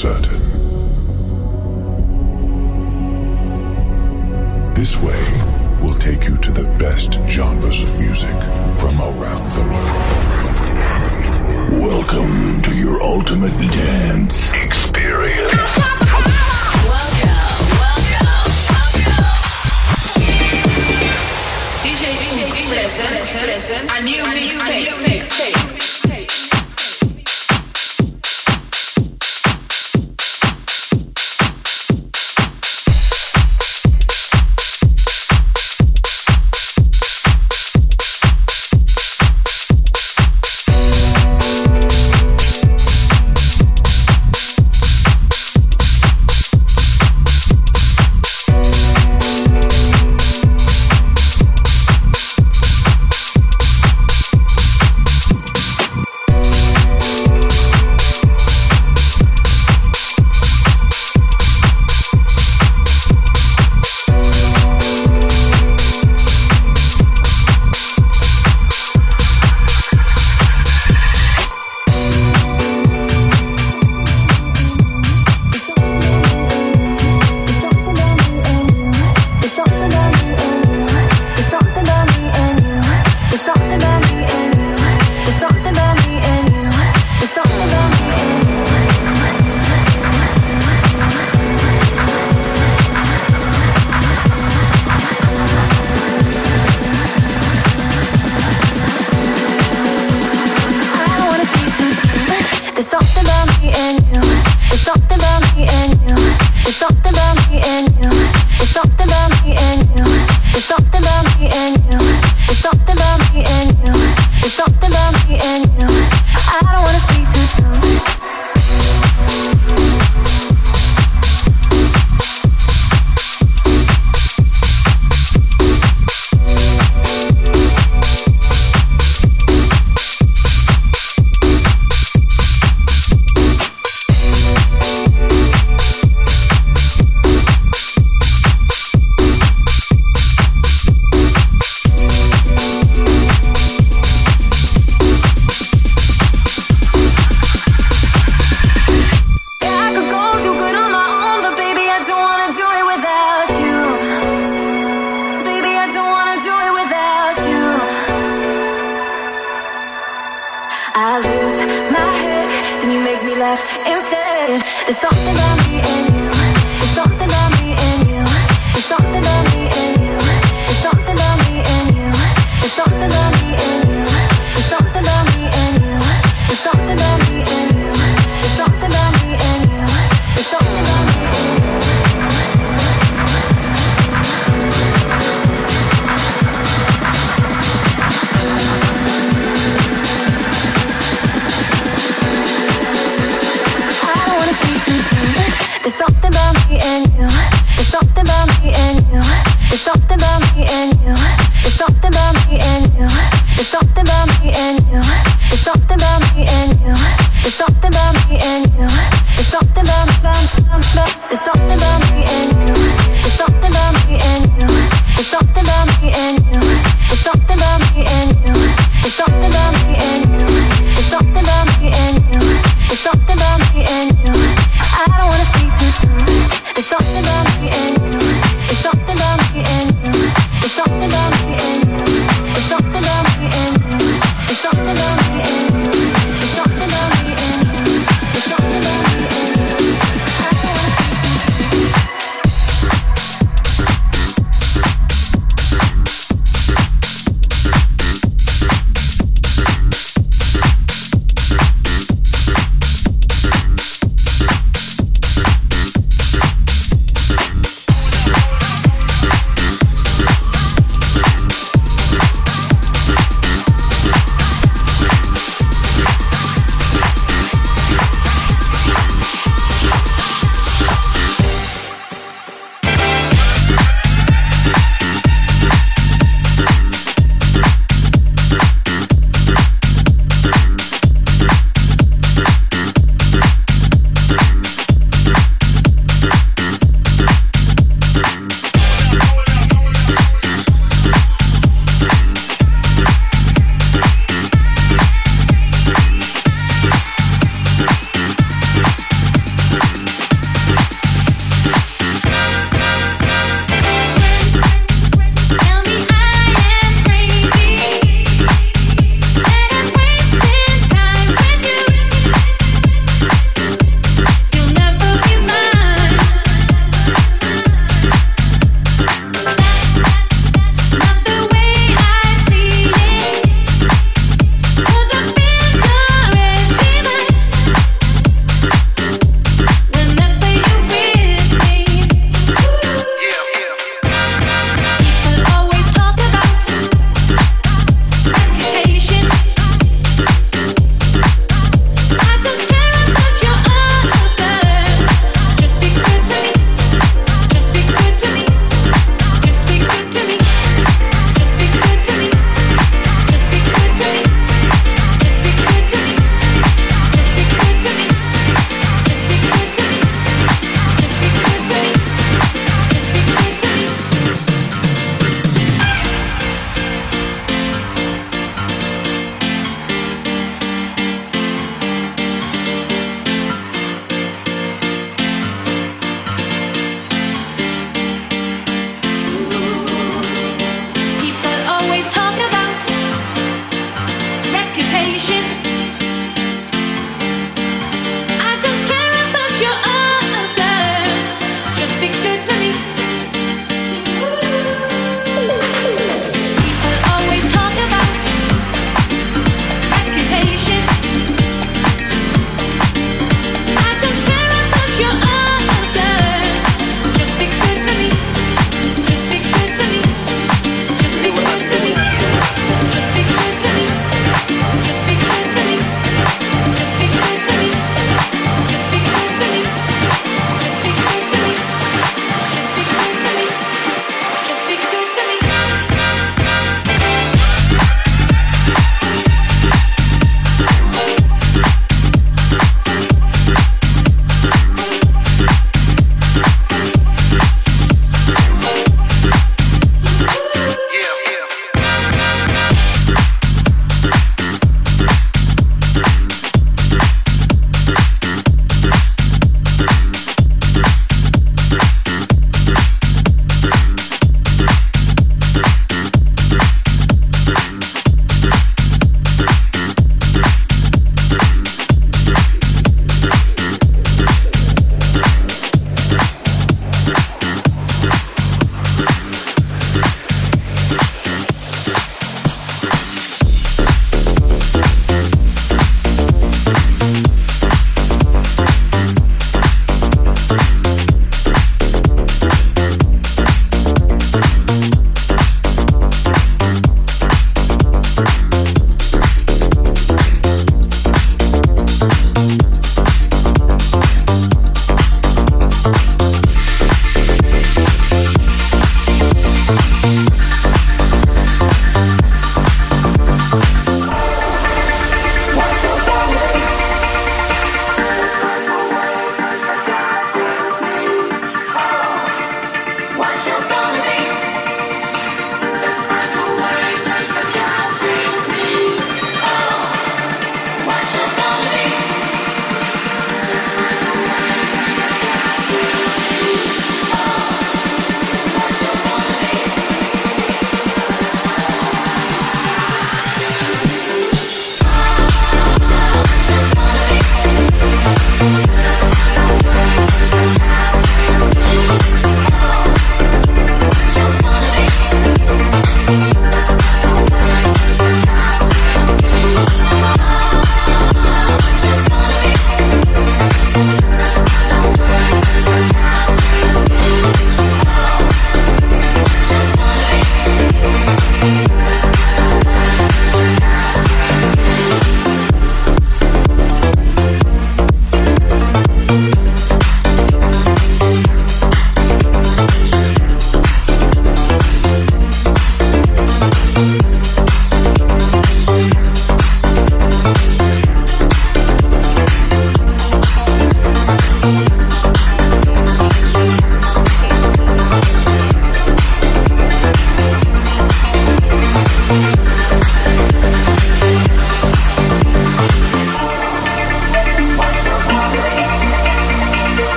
certain. There's you make me laugh instead. There's something about me and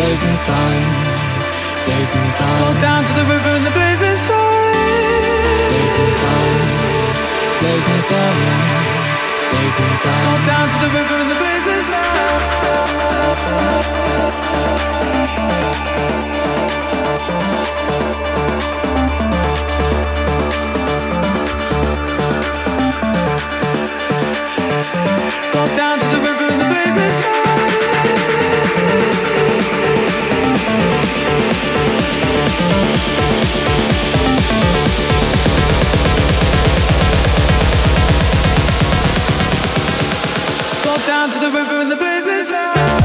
blazing sun, blazing sun. Go down to the river in the blazing sun, blazing sun, blazing sun, blazing sun. Go down to the river in the blazing Go down to the river in the blazing Go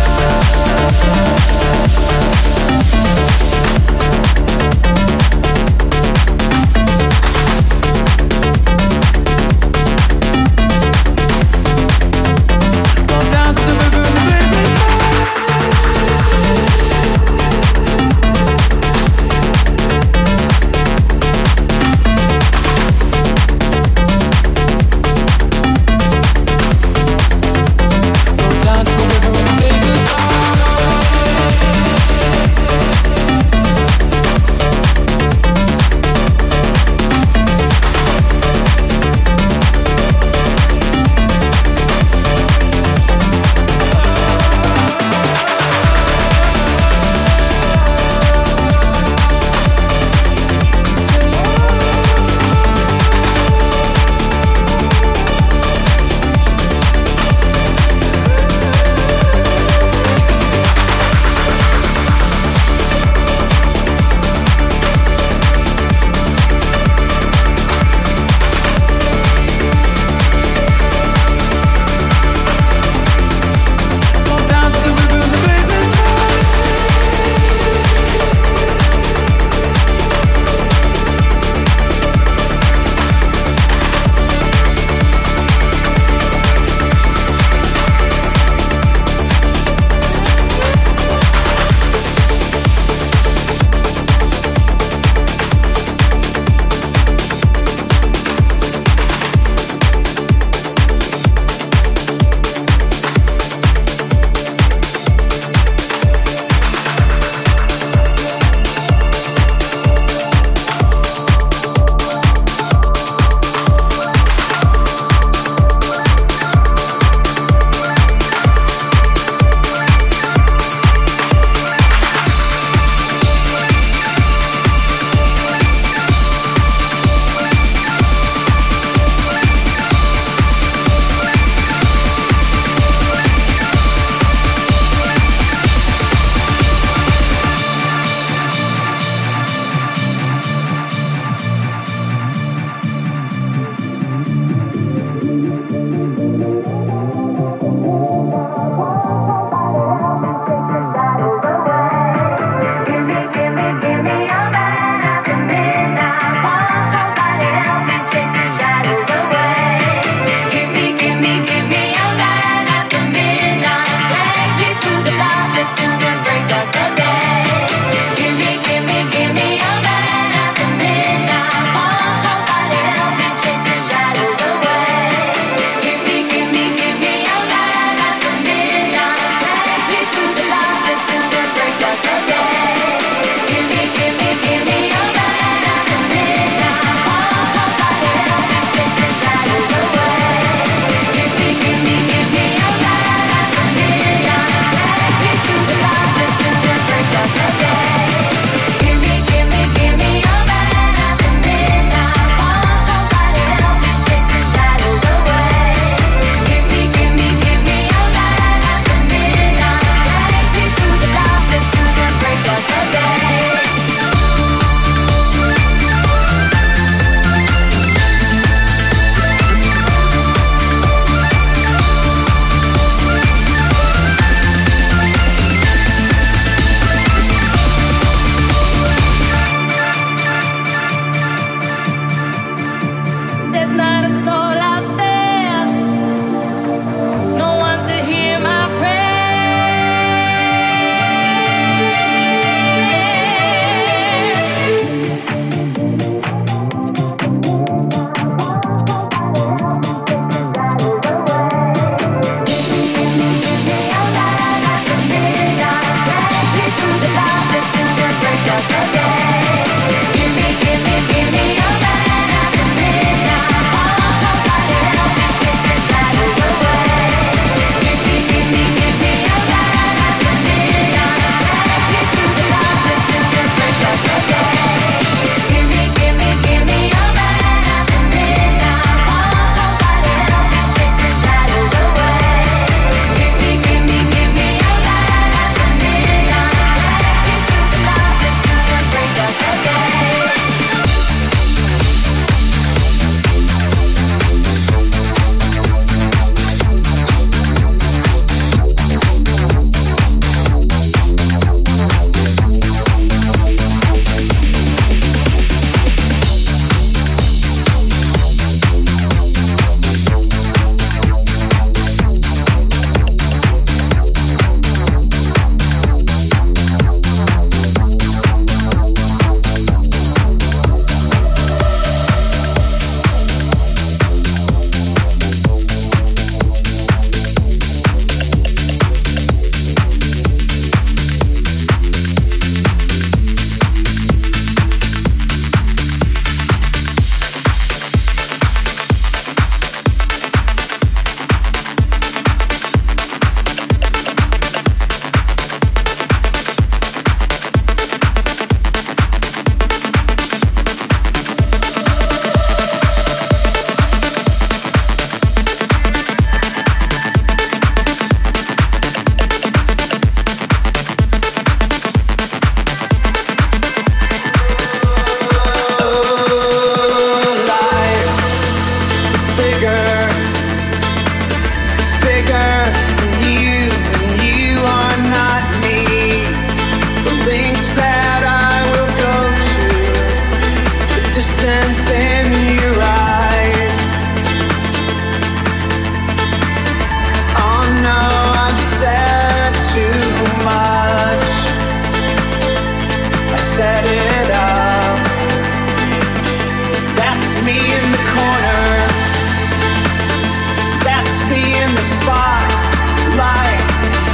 in the spotlight,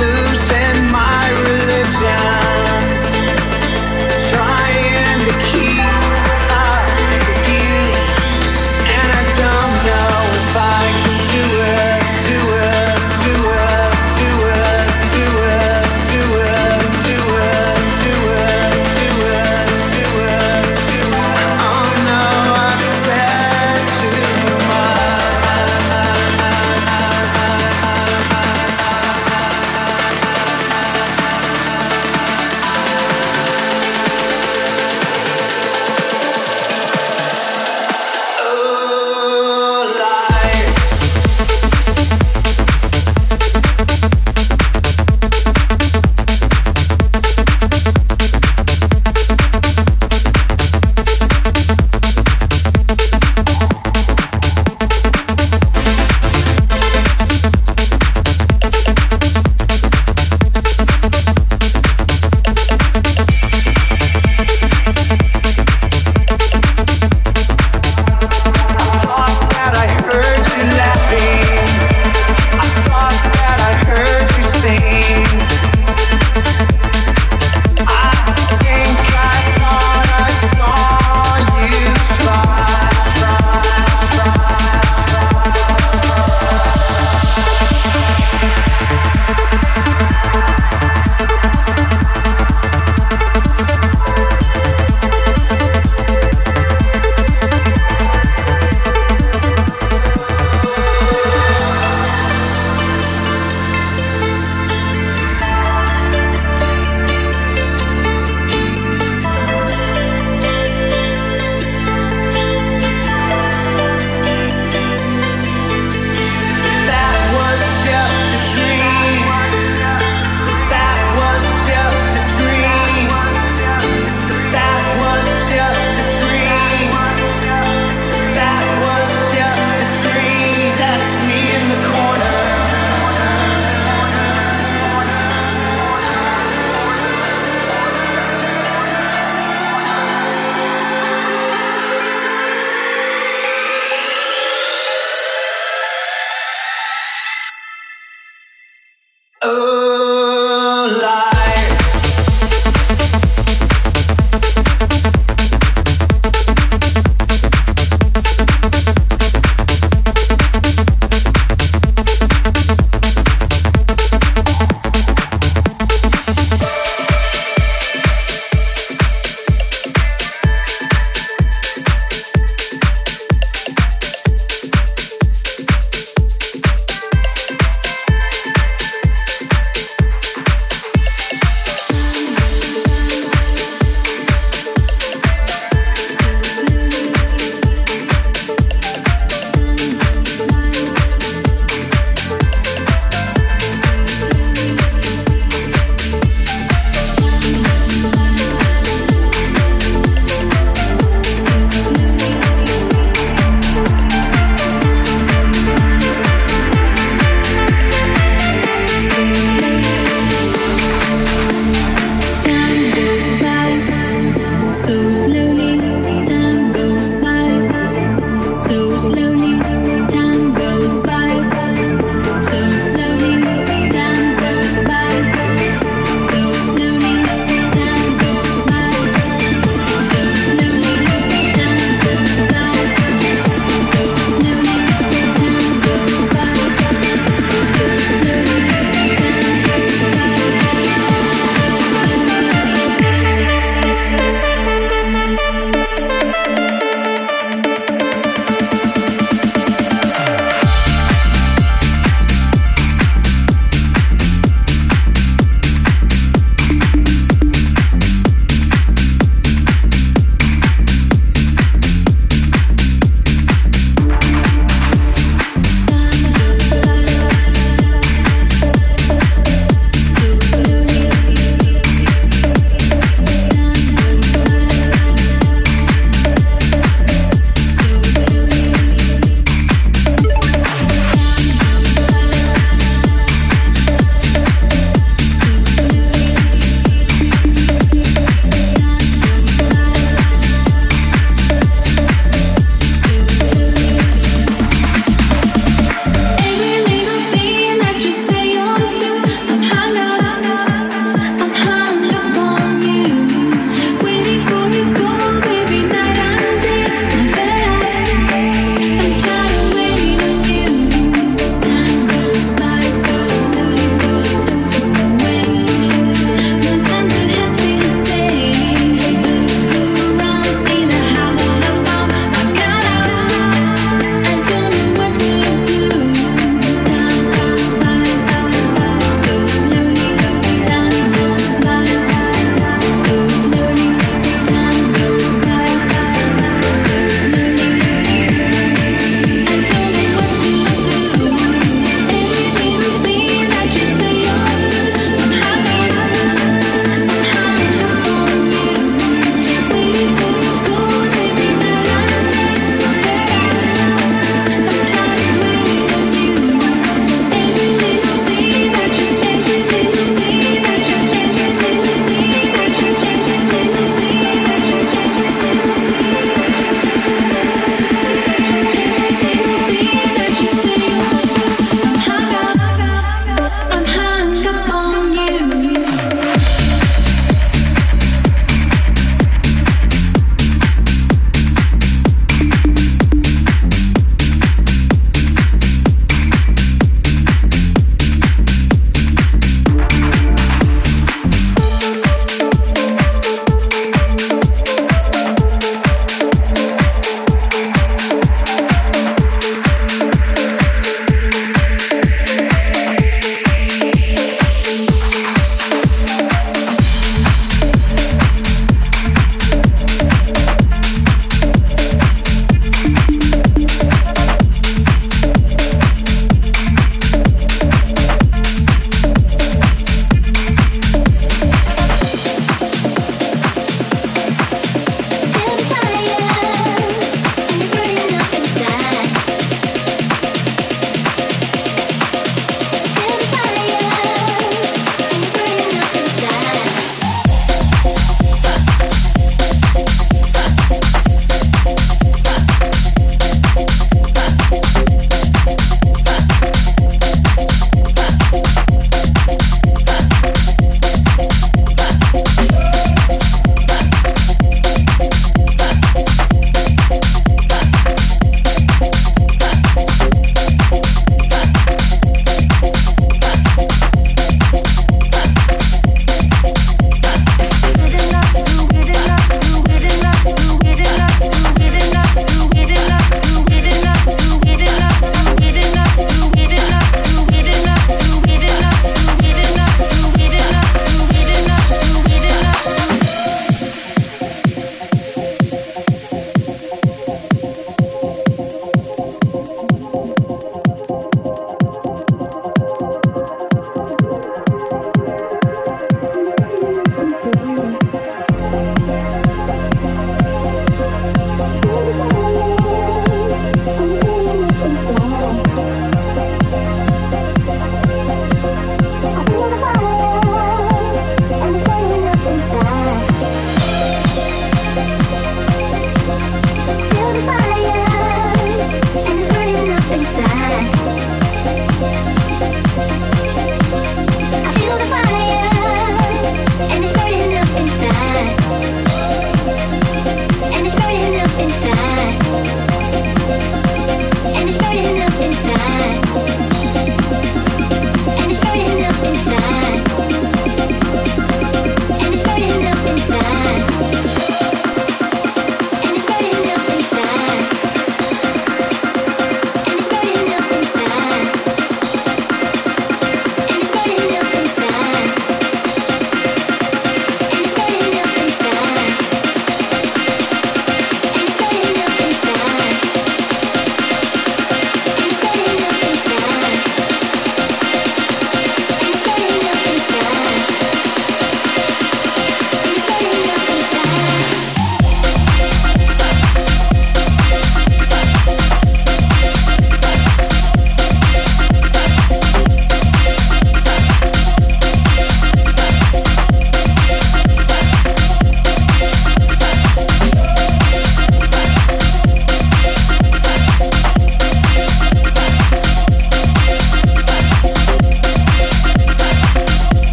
losing my religion.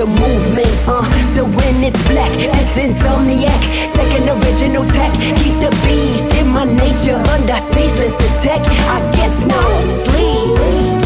the movement, uh. So when it's black, it's insomniac. Taking original tech, keep the beast in my nature under ceaseless attack. I get no sleep.